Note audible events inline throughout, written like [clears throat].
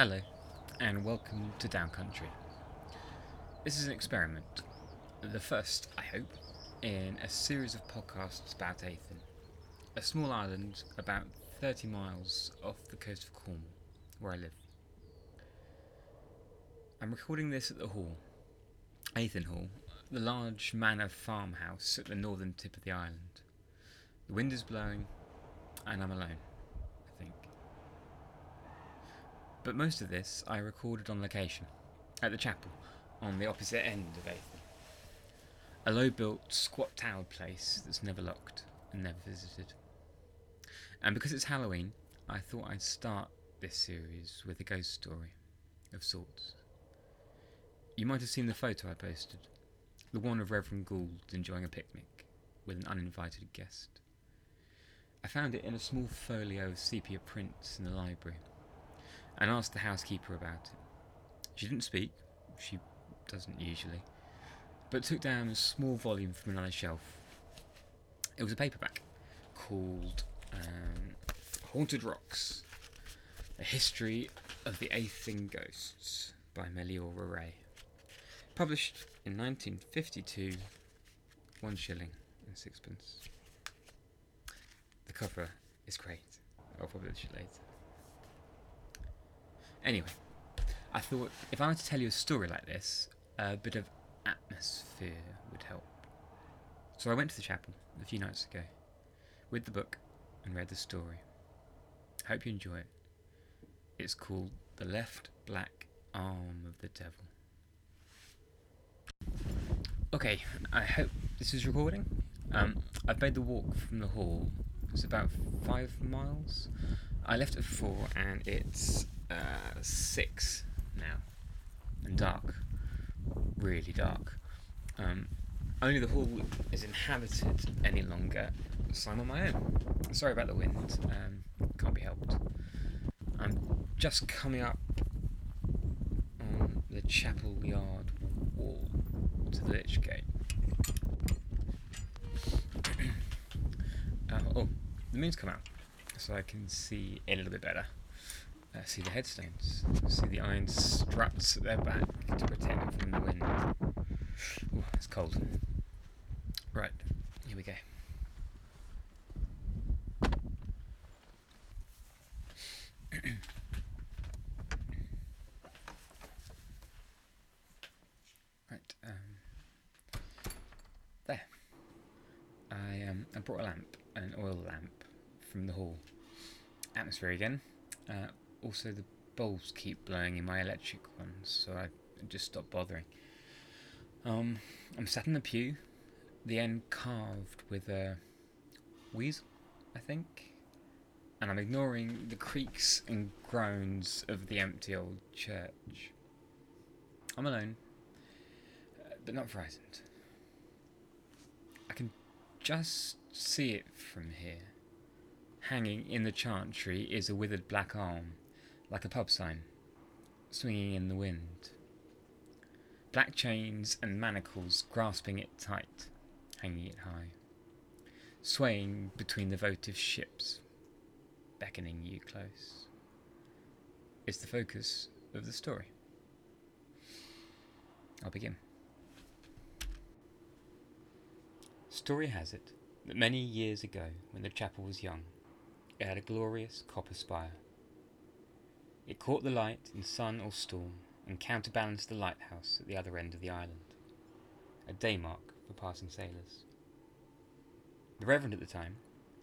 Hello, and welcome to Downcountry. This is an experiment, the first, I hope, in a series of podcasts about Eythin, a small island about 30 miles off the coast of Cornwall, where I live. I'm recording this at the Hall, Eythin Hall, the large manor farmhouse at the northern tip of the island. The wind is blowing, and I'm alone, I think. But most of this I recorded on location, at the chapel, on the opposite end of Eythin. A low built, squat towered place that's never locked and never visited. And because it's Halloween, I thought I'd start this series with a ghost story of sorts. You might have seen the photo I posted, the one of Reverend Gould enjoying a picnic with an uninvited guest. I found it in a small folio of sepia prints in the library and asked the housekeeper about it. She didn't speak, she doesn't usually, but took down a small volume from another shelf. It was a paperback called um, Haunted Rocks A History of the Eythin Ghosts by Meliora Ray. Published in 1952, one shilling and sixpence. The cover is great. I'll publish it later. Anyway, I thought if I were to tell you a story like this, a bit of atmosphere would help. So I went to the chapel a few nights ago with the book and read the story. Hope you enjoy it. It's called The Left Black Arm of the Devil. Okay, I hope this is recording. Um, I've made the walk from the hall. It's about five miles. I left at four and it's uh, six now, and dark, really dark. Um, only the hall is inhabited any longer, so I'm on my own. Sorry about the wind, um, can't be helped. I'm just coming up on the chapel yard wall to the lich gate. [clears throat] uh, oh, the moon's come out, so I can see a little bit better. Uh, see the headstones. See the iron struts at their back to protect them from the wind. Ooh, it's cold. Right, here we go. [clears throat] right, um, there. I um, I brought a lamp, an oil lamp, from the hall. Atmosphere again. Uh, also, the bulbs keep blowing in my electric ones, so I just stopped bothering. Um, I'm sat in the pew, the end carved with a weasel, I think, and I'm ignoring the creaks and groans of the empty old church. I'm alone, but not frightened. I can just see it from here. Hanging in the chantry is a withered black arm like a pub sign, swinging in the wind. Black chains and manacles grasping it tight, hanging it high, swaying between the votive ships, beckoning you close. It's the focus of the story. I'll begin. Story has it that many years ago, when the chapel was young, it had a glorious copper spire it caught the light in sun or storm and counterbalanced the lighthouse at the other end of the island, a day mark for passing sailors. The Reverend at the time,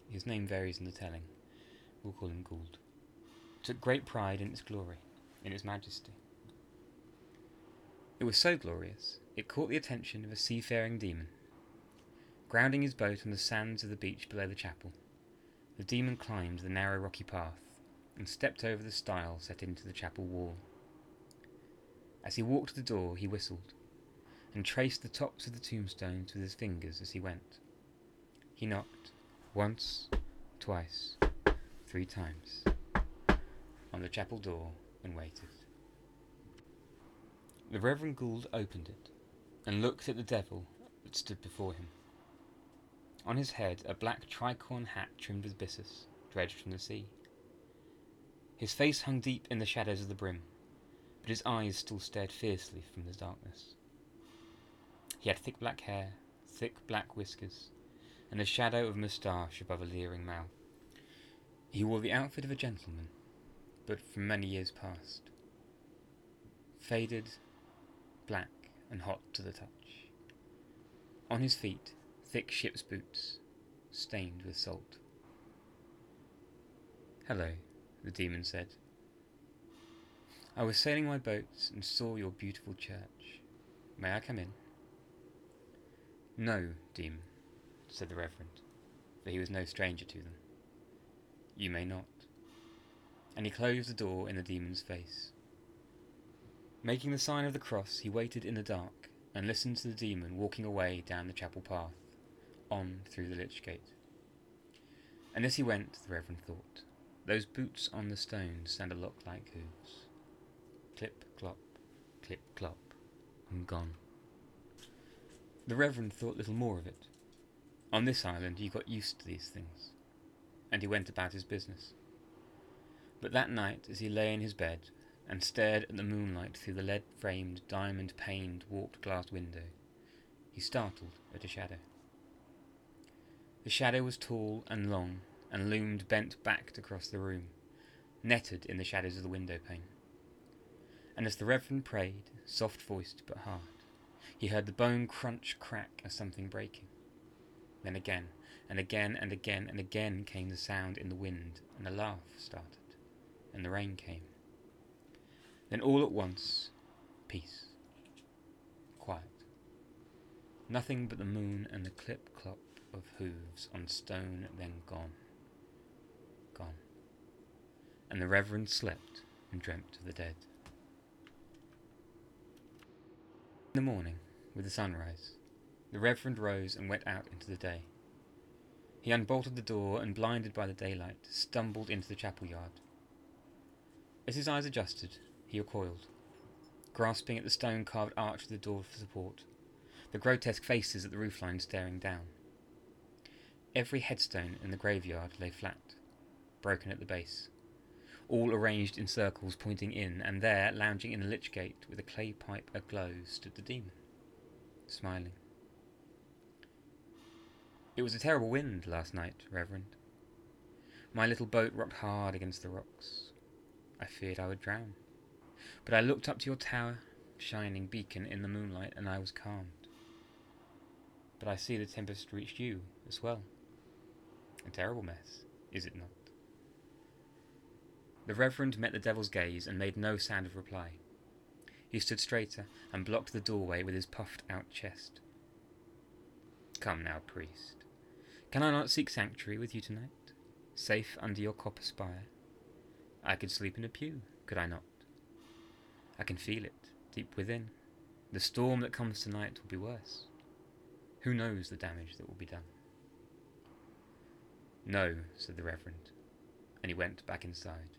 his name varies in the telling, we'll call him Gould, took great pride in its glory, in its majesty. It was so glorious, it caught the attention of a seafaring demon. Grounding his boat on the sands of the beach below the chapel, the demon climbed the narrow rocky path and stepped over the stile set into the chapel wall. As he walked to the door, he whistled, and traced the tops of the tombstones with his fingers as he went. He knocked once, twice, three times on the chapel door and waited. The Reverend Gould opened it and looked at the devil that stood before him. On his head, a black tricorn hat trimmed with byssus, dredged from the sea. His face hung deep in the shadows of the brim, but his eyes still stared fiercely from the darkness. He had thick black hair, thick black whiskers, and a shadow of moustache above a leering mouth. He wore the outfit of a gentleman, but from many years past. Faded, black, and hot to the touch. On his feet, thick ship's boots, stained with salt. Hello, the demon said. I was sailing my boats and saw your beautiful church. May I come in? No, demon, said the Reverend, for he was no stranger to them. You may not. And he closed the door in the demon's face. Making the sign of the cross, he waited in the dark and listened to the demon walking away down the chapel path, on through the lich gate. And as he went, the Reverend thought, those boots on the stone sound a lot like hooves. Clip, clop, clip, clop, and gone. The Reverend thought little more of it. On this island, he got used to these things, and he went about his business. But that night, as he lay in his bed and stared at the moonlight through the lead framed, diamond paned, warped glass window, he startled at a shadow. The shadow was tall and long and loomed bent backed across the room, netted in the shadows of the window pane. And as the Reverend prayed, soft voiced but hard, he heard the bone crunch crack as something breaking. Then again, and again, and again, and again came the sound in the wind, and a laugh started, and the rain came. Then all at once, peace. Quiet. Nothing but the moon and the clip clop of hooves on stone, then gone. Gone. And the Reverend slept and dreamt of the dead. In the morning, with the sunrise, the Reverend rose and went out into the day. He unbolted the door and, blinded by the daylight, stumbled into the chapel yard. As his eyes adjusted, he recoiled, grasping at the stone carved arch of the door for support, the grotesque faces at the roofline staring down. Every headstone in the graveyard lay flat, broken at the base, all arranged in circles pointing in, and there, lounging in the lich gate with a clay pipe aglow, stood the demon, smiling. It was a terrible wind last night, Reverend. My little boat rocked hard against the rocks. I feared I would drown. But I looked up to your tower, shining beacon in the moonlight, and I was calmed. But I see the tempest reached you as well. A terrible mess, is it not? The Reverend met the devil's gaze and made no sound of reply. He stood straighter and blocked the doorway with his puffed out chest. Come now, priest. Can I not seek sanctuary with you tonight? Safe under your copper spire? I could sleep in a pew, could I not? I can feel it, deep within. The storm that comes tonight will be worse. Who knows the damage that will be done? No, said the Reverend, and he went back inside.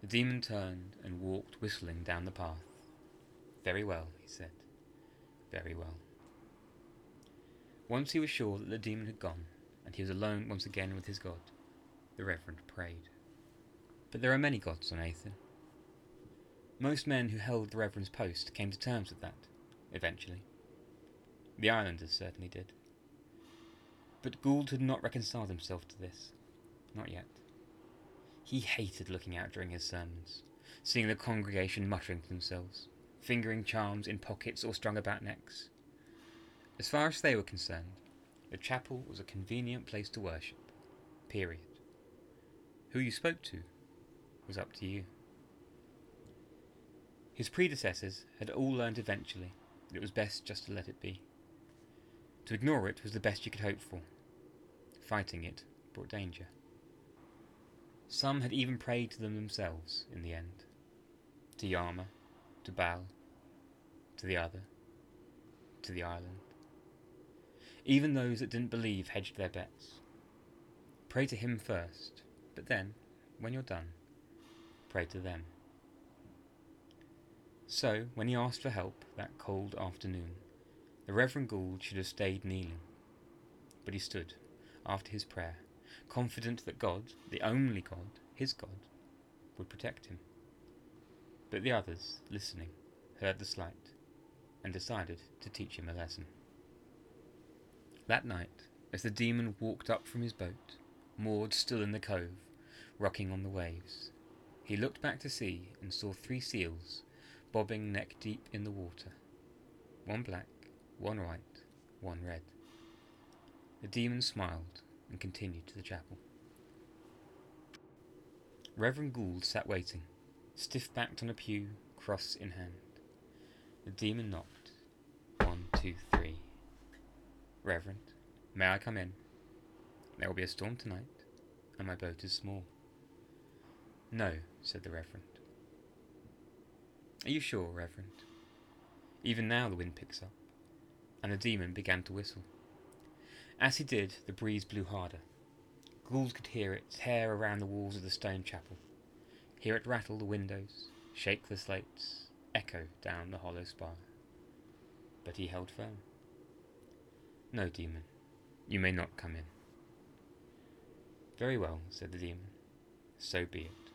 The demon turned and walked whistling down the path. Very well, he said. Very well. Once he was sure that the demon had gone, and he was alone once again with his God, the Reverend prayed. But there are many gods on Eythin. Most men who held the Reverend's post came to terms with that, eventually. The islanders certainly did. But Gould had not reconciled himself to this. Not yet. He hated looking out during his sermons, seeing the congregation muttering to themselves, fingering charms in pockets or strung about necks. As far as they were concerned, the chapel was a convenient place to worship. Period. Who you spoke to was up to you. His predecessors had all learned eventually that it was best just to let it be. To ignore it was the best you could hope for. Fighting it brought danger. Some had even prayed to them themselves in the end. To Yama, to Baal, to the other, to the island. Even those that didn't believe hedged their bets. Pray to him first, but then, when you're done, pray to them. So, when he asked for help that cold afternoon, the Reverend Gould should have stayed kneeling. But he stood, after his prayer, confident that God, the only God, his God, would protect him. But the others, listening, heard the slight and decided to teach him a lesson. That night, as the demon walked up from his boat, moored still in the cove, rocking on the waves, he looked back to sea and saw three seals bobbing neck deep in the water. One black, one white, one red. The demon smiled and continued to the chapel. Reverend Gould sat waiting, stiff backed on a pew, cross in hand. The demon knocked. One, two, three. Reverend, may I come in? There will be a storm tonight, and my boat is small. No, said the Reverend. Are you sure, Reverend? Even now the wind picks up, and the demon began to whistle. As he did, the breeze blew harder. Gould could hear it tear around the walls of the stone chapel, hear it rattle the windows, shake the slates, echo down the hollow spire. But he held firm. No, demon, you may not come in. Very well, said the demon. So be it.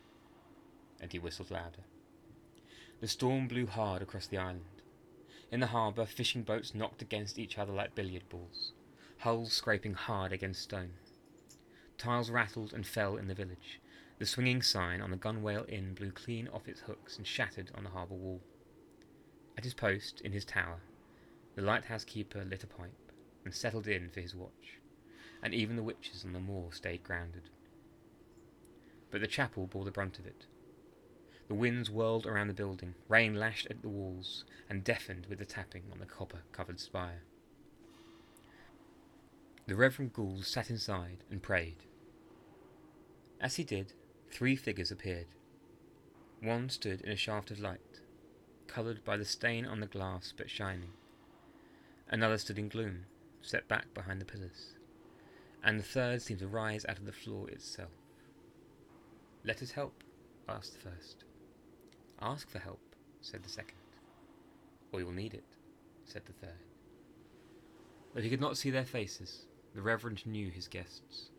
And he whistled louder. The storm blew hard across the island. In the harbour, fishing boats knocked against each other like billiard balls, hulls scraping hard against stone. Tiles rattled and fell in the village. The swinging sign on the Gunwale Inn blew clean off its hooks and shattered on the harbour wall. At his post, in his tower, the lighthouse keeper lit a pipe and settled in for his watch, and even the witches on the moor stayed grounded. But the chapel bore the brunt of it. The winds whirled around the building, rain lashed at the walls, and deafened with the tapping on the copper covered spire. The Reverend Gould sat inside and prayed. As he did, three figures appeared. One stood in a shaft of light, coloured by the stain on the glass but shining. Another stood in gloom, set back behind the pillars. And the third seemed to rise out of the floor itself. Let us help, asked the first. Ask for help, said the second. Or you will need it, said the third. Though he could not see their faces, the Reverend knew his guests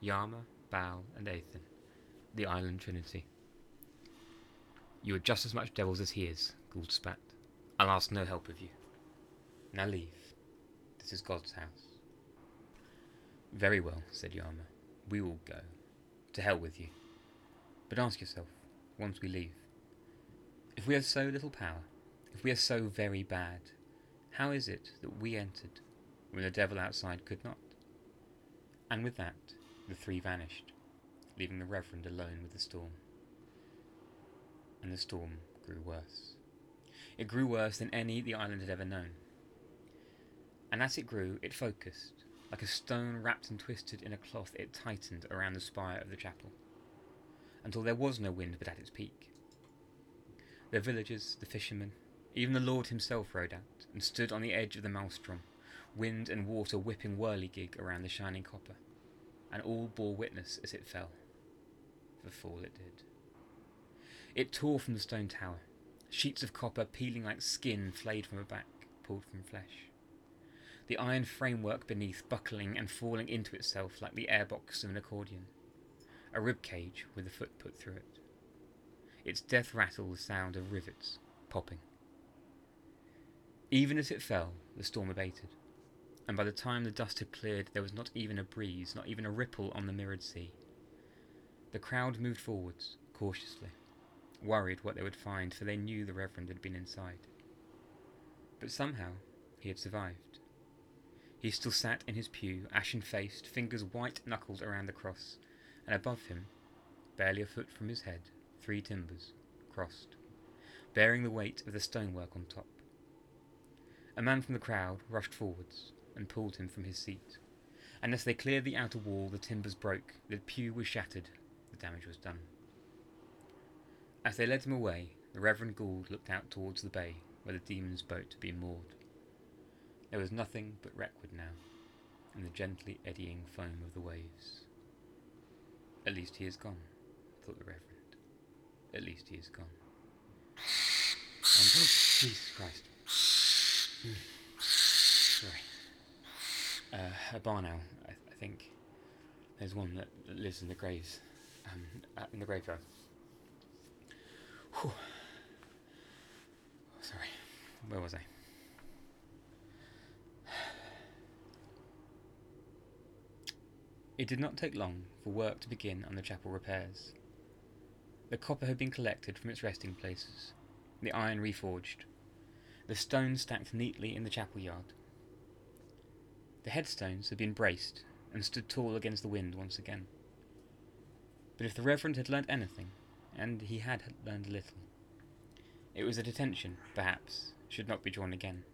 Yama, Baal, and Eythin, the island trinity. You are just as much devils as he is, Gould spat. I'll ask no help of you. Now leave. This is God's house. Very well, said Yama. We will go. To hell with you. But ask yourself, once we leave, if we have so little power, if we are so very bad, how is it that we entered when the devil outside could not? And with that, the three vanished, leaving the Reverend alone with the storm. And the storm grew worse. It grew worse than any the island had ever known. And as it grew, it focused. Like a stone wrapped and twisted in a cloth, it tightened around the spire of the chapel, until there was no wind but at its peak. The villagers, the fishermen, even the Lord himself rode out and stood on the edge of the maelstrom, wind and water whipping whirligig around the shining copper, and all bore witness as it fell. The fall it did. It tore from the stone tower, sheets of copper peeling like skin flayed from a back, pulled from flesh. The iron framework beneath buckling and falling into itself like the airbox of an accordion, a rib cage with a foot put through it. Its death rattle the sound of rivets popping. Even as it fell, the storm abated, and by the time the dust had cleared, there was not even a breeze, not even a ripple on the mirrored sea. The crowd moved forwards, cautiously, worried what they would find, for they knew the Reverend had been inside. But somehow he had survived. He still sat in his pew, ashen faced, fingers white knuckled around the cross, and above him, barely a foot from his head, three timbers, crossed, bearing the weight of the stonework on top. A man from the crowd rushed forwards and pulled him from his seat, and as they cleared the outer wall, the timbers broke, the pew was shattered, the damage was done. As they led him away, the Reverend Gould looked out towards the bay where the demon's boat had been moored. There was nothing but wreckwood now, and the gently eddying foam of the waves. At least he is gone, thought the Reverend. At least he is gone. And, oh, Jesus Christ. Hmm. Uh, a barn owl, I, I think. There's one that, that lives in the graves um, uh, in the graveyard. Whew. Sorry, where was I? It did not take long for work to begin on the chapel repairs. The copper had been collected from its resting places, the iron reforged, the stones stacked neatly in the chapel yard. The headstones had been braced and stood tall against the wind once again. But if the Reverend had learnt anything, and he had learned little, it was that attention, perhaps, should not be drawn again.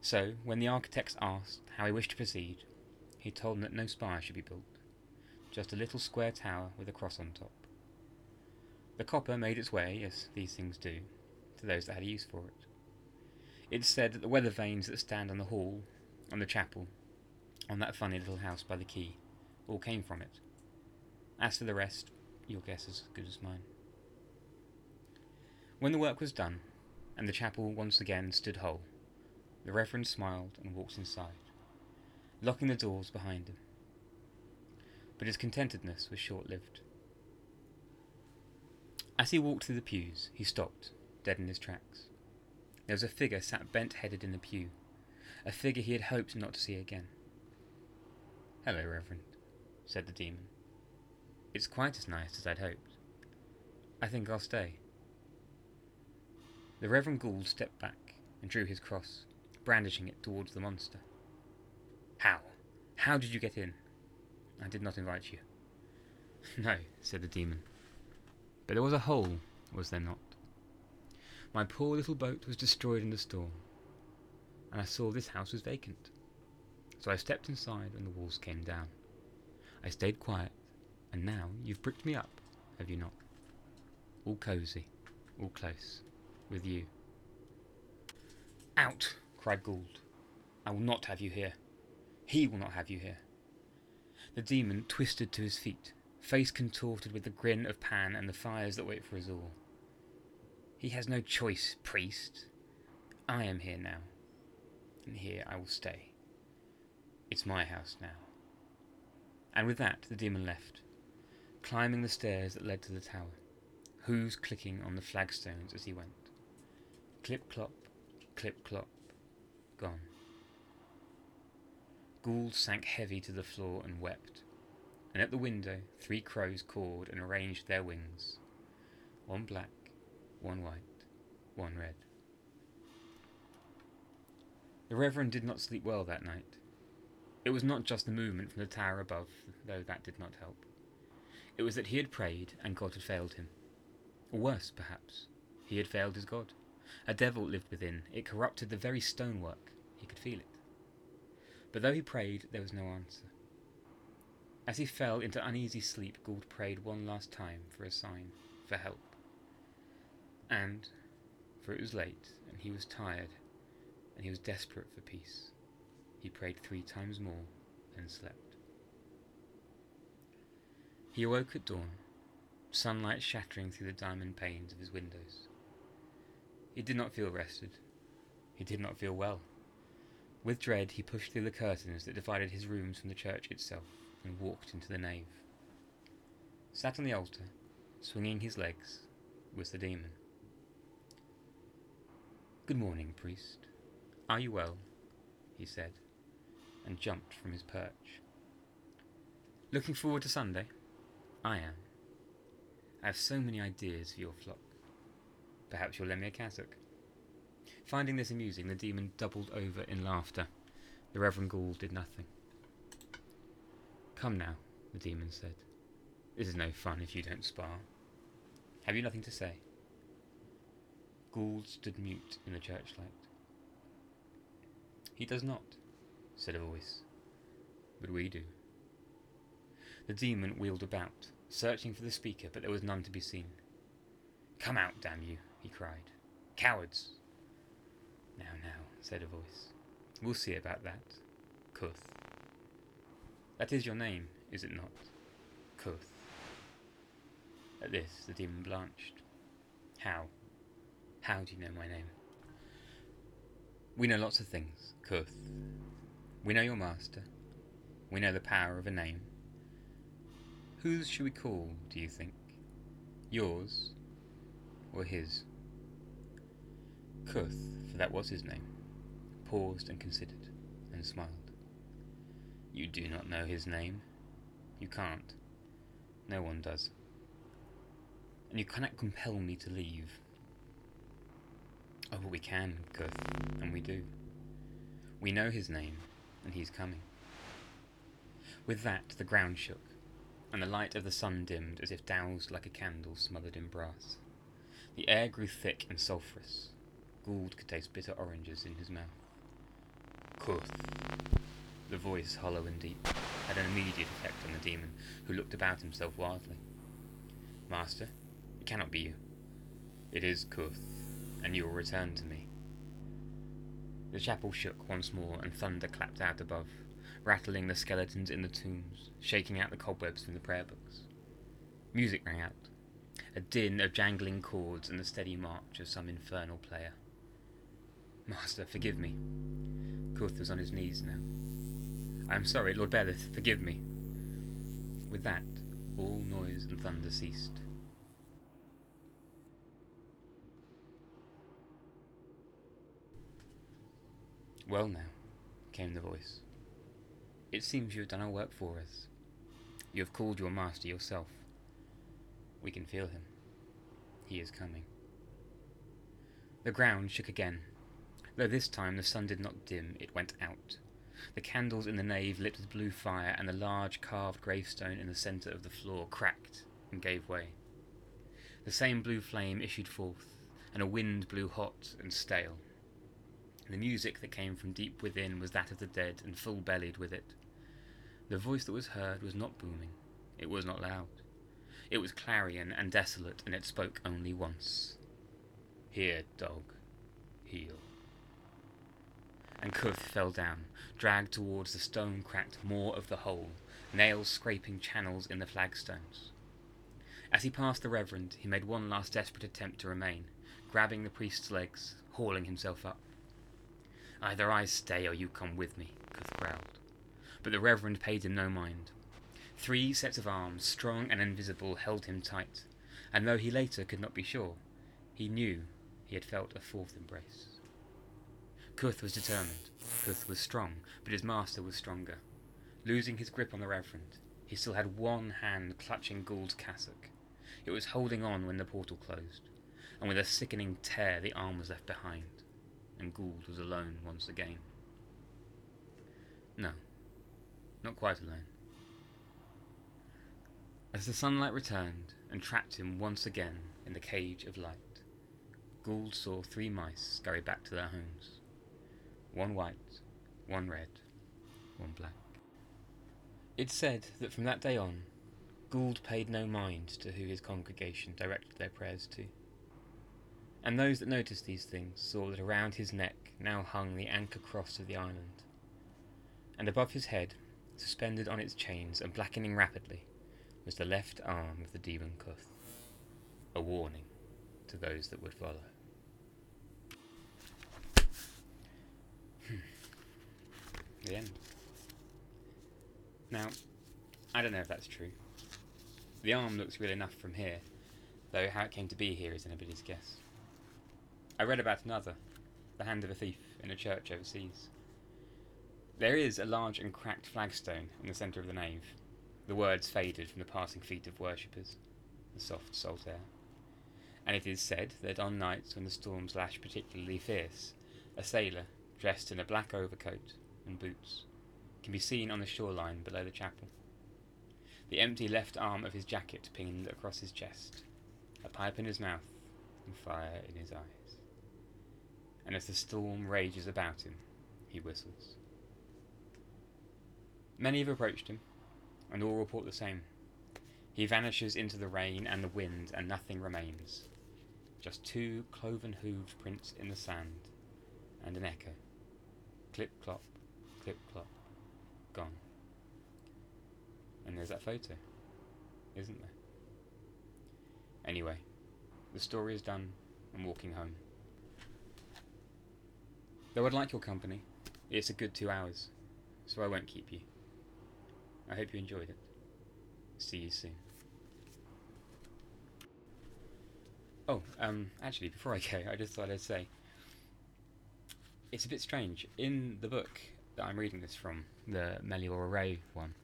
So, when the architects asked how he wished to proceed, he told them that no spire should be built, just a little square tower with a cross on top. The copper made its way, as these things do, to those that had a use for it. It's said that the weather vanes that stand on the hall, on the chapel, on that funny little house by the quay, all came from it. As for the rest, your guess is as good as mine. When the work was done, and the chapel once again stood whole, the Reverend smiled and walked inside, locking the doors behind him. But his contentedness was short lived. As he walked through the pews, he stopped, dead in his tracks. There was a figure sat bent headed in the pew, a figure he had hoped not to see again. Hello, Reverend, said the demon. It's quite as nice as I'd hoped. I think I'll stay. The Reverend Gould stepped back and drew his cross, brandishing it towards the monster. How? How did you get in? I did not invite you. [laughs] no, said the demon. But there was a hole, was there not? My poor little boat was destroyed in the storm, and I saw this house was vacant. So I stepped inside and the walls came down. I stayed quiet, and now you've bricked me up, have you not? All cosy, all close, with you. Out! cried Gould. I will not have you here. He will not have you here. The demon twisted to his feet, face contorted with the grin of Pan and the fires that wait for us all. He has no choice, priest. I am here now, and here I will stay. It's my house now. And with that, the demon left, climbing the stairs that led to the tower, hooves clicking on the flagstones as he went. Clip clop, clip clop, gone. Gould sank heavy to the floor and wept, and at the window three crows cawed and arranged their wings, one black, one white, one red. The Reverend did not sleep well that night. It was not just the movement from the tower above, though that did not help. It was that he had prayed and God had failed him. Or worse, perhaps, he had failed his God. A devil lived within. It corrupted the very stonework. He could feel it. But though he prayed, there was no answer. As he fell into uneasy sleep, Gould prayed one last time for a sign, for help. And, for it was late, and he was tired, and he was desperate for peace, he prayed three times more and slept. He awoke at dawn, sunlight shattering through the diamond panes of his windows. He did not feel rested. He did not feel well. With dread, he pushed through the curtains that divided his rooms from the church itself and walked into the nave. Sat on the altar, swinging his legs, was the demon. Good morning, priest. Are you well? he said, and jumped from his perch. Looking forward to Sunday? I am. I have so many ideas for your flock. Perhaps you'll lend me a cassock. Finding this amusing, the demon doubled over in laughter. The Reverend Gould did nothing. Come now, the demon said. This is no fun if you don't spar. Have you nothing to say? Gould stood mute in the churchlight. He does not, said a voice, but we do. The demon wheeled about, searching for the speaker, but there was none to be seen. Come out, damn you, he cried. Cowards! Now, now, said a voice. We'll see about that. Cuth. That is your name, is it not? Cuth. At this, the demon blanched. How? How do you know my name? We know lots of things, Cuth. We know your master. We know the power of a name. Whose should we call, do you think? Yours or his? Cuth, for that was his name, paused and considered, and smiled. You do not know his name. You can't. No one does. And you cannot compel me to leave. Oh, we can, Cuth, and we do. We know his name, and he's coming. With that, the ground shook, and the light of the sun dimmed as if doused like a candle smothered in brass. The air grew thick and sulphurous. Gould could taste bitter oranges in his mouth. Cuth. The voice, hollow and deep, had an immediate effect on the demon, who looked about himself wildly. Master, it cannot be you. It is Cuth, and you will return to me. The chapel shook once more, and thunder clapped out above, rattling the skeletons in the tombs, shaking out the cobwebs from the prayer books. Music rang out, a din of jangling chords and the steady march of some infernal player. Master, forgive me. Cuth was on his knees now. I am sorry, Lord Belith, forgive me. With that, all noise and thunder ceased. Well, now, came the voice. It seems you have done our work for us. You have called your master yourself. We can feel him. He is coming. The ground shook again, though this time the sun did not dim, it went out. The candles in the nave lit with blue fire, and the large carved gravestone in the centre of the floor cracked and gave way. The same blue flame issued forth, and a wind blew hot and stale. The music that came from deep within was that of the dead, and full bellied with it. The voice that was heard was not booming, it was not loud. It was clarion and desolate, and it spoke only once. Here, dog, heel. And Cuth fell down, dragged towards the stone cracked maw of the hole, nails scraping channels in the flagstones. As he passed the Reverend, he made one last desperate attempt to remain, grabbing the priest's legs, hauling himself up. Either I stay or you come with me, Cuth growled. But the Reverend paid him no mind. Three sets of arms, strong and invisible, held him tight, and though he later could not be sure, he knew he had felt a fourth embrace. Cuth was determined. Cuth was strong, but his master was stronger. Losing his grip on the Reverend, he still had one hand clutching Gould's cassock. It was holding on when the portal closed, and with a sickening tear the arm was left behind, and Gould was alone once again. No, not quite alone. As the sunlight returned and trapped him once again in the cage of light, Gould saw three mice scurry back to their homes. One white, one red, one black. It's said that from that day on, Gould paid no mind to who his congregation directed their prayers to. And those that noticed these things saw that around his neck now hung the anchor cross of the island, and above his head, suspended on its chains and blackening rapidly, was the left arm of the demon Cuth, a warning to those that would follow. Hmm. the end. Now, I don't know if that's true. The arm looks real enough from here, though how it came to be here is anybody's guess. I read about another, the hand of a thief in a church overseas. There is a large and cracked flagstone in the centre of the nave, the words faded from the passing feet of worshippers, the soft salt air. And it is said that on nights when the storms lash particularly fierce, a sailor, dressed in a black overcoat and boots, can be seen on the shoreline below the chapel. The empty left arm of his jacket pinned across his chest, a pipe in his mouth, and fire in his eyes. And as the storm rages about him, he whistles. Many have approached him, and all report the same. He vanishes into the rain and the wind, and nothing remains. Just two cloven hooved prints in the sand, and an echo. Clip clop, clip clop, gone. And there's that photo, isn't there? Anyway, the story is done. I'm walking home. Though I'd like your company, it's a good two hours, so I won't keep you. I hope you enjoyed it. see you soon. Oh, um, actually, before I [laughs] go, I just thought I'd say it's a bit strange. In the book that I'm reading this from, the Meliora Ray one,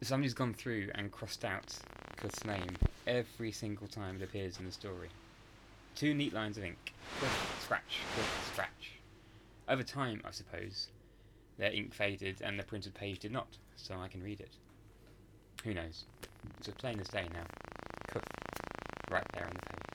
somebody's gone through and crossed out Cliff's name every single time it appears in the story. Two neat lines of ink. Cliff, scratch, Cliff, scratch. Over time, I suppose, their ink faded and the printed page did not, so I can read it. Who knows? It's as plain as day now. Cliff, right there on the page.